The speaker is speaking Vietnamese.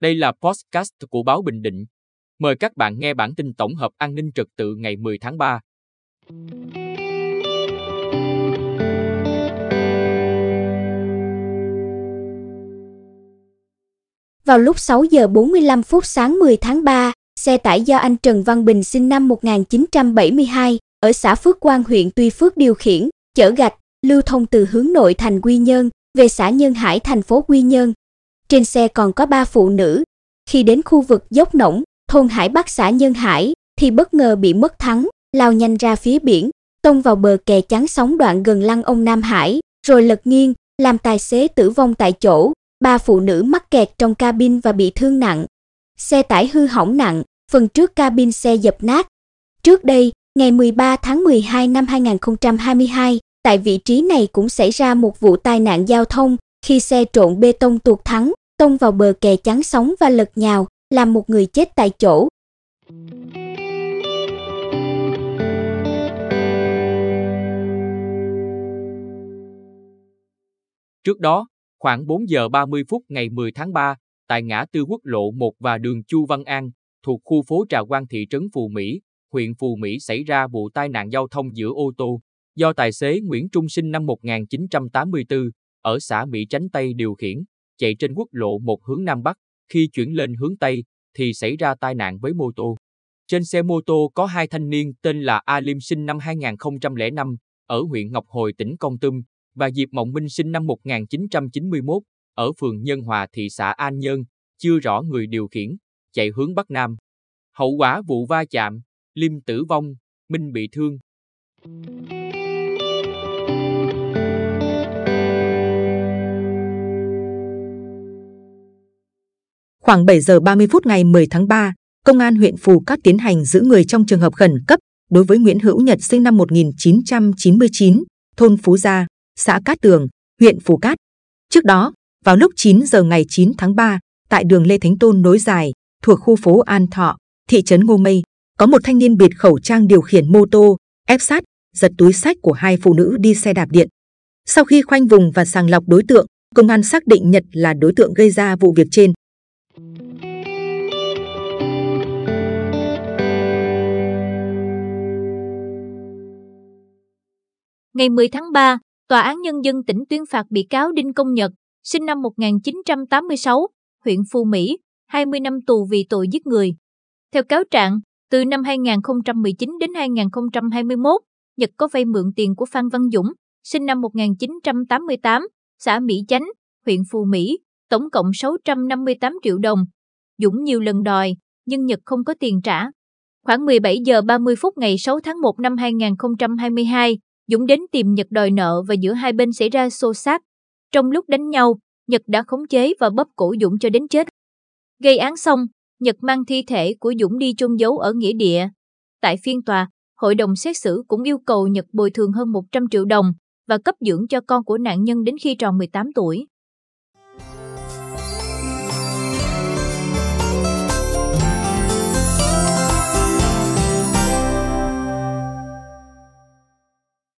Đây là podcast của báo Bình Định. Mời các bạn nghe bản tin tổng hợp an ninh trật tự ngày 10 tháng 3. Vào lúc 6 giờ 45 phút sáng 10 tháng 3, xe tải do anh Trần Văn Bình sinh năm 1972 ở xã Phước Quang huyện Tuy Phước điều khiển, chở gạch, lưu thông từ hướng nội thành Quy Nhơn về xã Nhân Hải thành phố Quy Nhơn. Trên xe còn có ba phụ nữ. Khi đến khu vực dốc nổng, thôn Hải Bắc xã Nhân Hải, thì bất ngờ bị mất thắng, lao nhanh ra phía biển, tông vào bờ kè chắn sóng đoạn gần lăng ông Nam Hải, rồi lật nghiêng, làm tài xế tử vong tại chỗ, ba phụ nữ mắc kẹt trong cabin và bị thương nặng. Xe tải hư hỏng nặng, phần trước cabin xe dập nát. Trước đây, ngày 13 tháng 12 năm 2022, tại vị trí này cũng xảy ra một vụ tai nạn giao thông khi xe trộn bê tông tuột thắng, tông vào bờ kè chắn sóng và lật nhào, làm một người chết tại chỗ. Trước đó, khoảng 4 giờ 30 phút ngày 10 tháng 3, tại ngã tư quốc lộ 1 và đường Chu Văn An, thuộc khu phố Trà Quang thị trấn Phù Mỹ, huyện Phù Mỹ xảy ra vụ tai nạn giao thông giữa ô tô do tài xế Nguyễn Trung sinh năm 1984 ở xã Mỹ Chánh Tây điều khiển, chạy trên quốc lộ một hướng Nam Bắc, khi chuyển lên hướng Tây thì xảy ra tai nạn với mô tô. Trên xe mô tô có hai thanh niên tên là A Liêm sinh năm 2005 ở huyện Ngọc Hồi tỉnh Con Tum và Diệp Mộng Minh sinh năm 1991 ở phường Nhân Hòa thị xã An Nhơn, chưa rõ người điều khiển, chạy hướng Bắc Nam. Hậu quả vụ va chạm, Liêm tử vong, Minh bị thương. Khoảng 7 giờ 30 phút ngày 10 tháng 3, Công an huyện Phù Cát tiến hành giữ người trong trường hợp khẩn cấp đối với Nguyễn Hữu Nhật sinh năm 1999, thôn Phú Gia, xã Cát Tường, huyện Phù Cát. Trước đó, vào lúc 9 giờ ngày 9 tháng 3, tại đường Lê Thánh Tôn nối dài, thuộc khu phố An Thọ, thị trấn Ngô Mây, có một thanh niên bịt khẩu trang điều khiển mô tô, ép sát, giật túi sách của hai phụ nữ đi xe đạp điện. Sau khi khoanh vùng và sàng lọc đối tượng, công an xác định Nhật là đối tượng gây ra vụ việc trên. Ngày 10 tháng 3, Tòa án Nhân dân tỉnh tuyên phạt bị cáo Đinh Công Nhật, sinh năm 1986, huyện Phú Mỹ, 20 năm tù vì tội giết người. Theo cáo trạng, từ năm 2019 đến 2021, Nhật có vay mượn tiền của Phan Văn Dũng, sinh năm 1988, xã Mỹ Chánh, huyện Phú Mỹ, tổng cộng 658 triệu đồng. Dũng nhiều lần đòi, nhưng Nhật không có tiền trả. Khoảng 17 giờ 30 phút ngày 6 tháng 1 năm 2022, Dũng đến tìm Nhật đòi nợ và giữa hai bên xảy ra xô xát. Trong lúc đánh nhau, Nhật đã khống chế và bóp cổ Dũng cho đến chết. Gây án xong, Nhật mang thi thể của Dũng đi chôn giấu ở nghĩa địa. Tại phiên tòa, hội đồng xét xử cũng yêu cầu Nhật bồi thường hơn 100 triệu đồng và cấp dưỡng cho con của nạn nhân đến khi tròn 18 tuổi.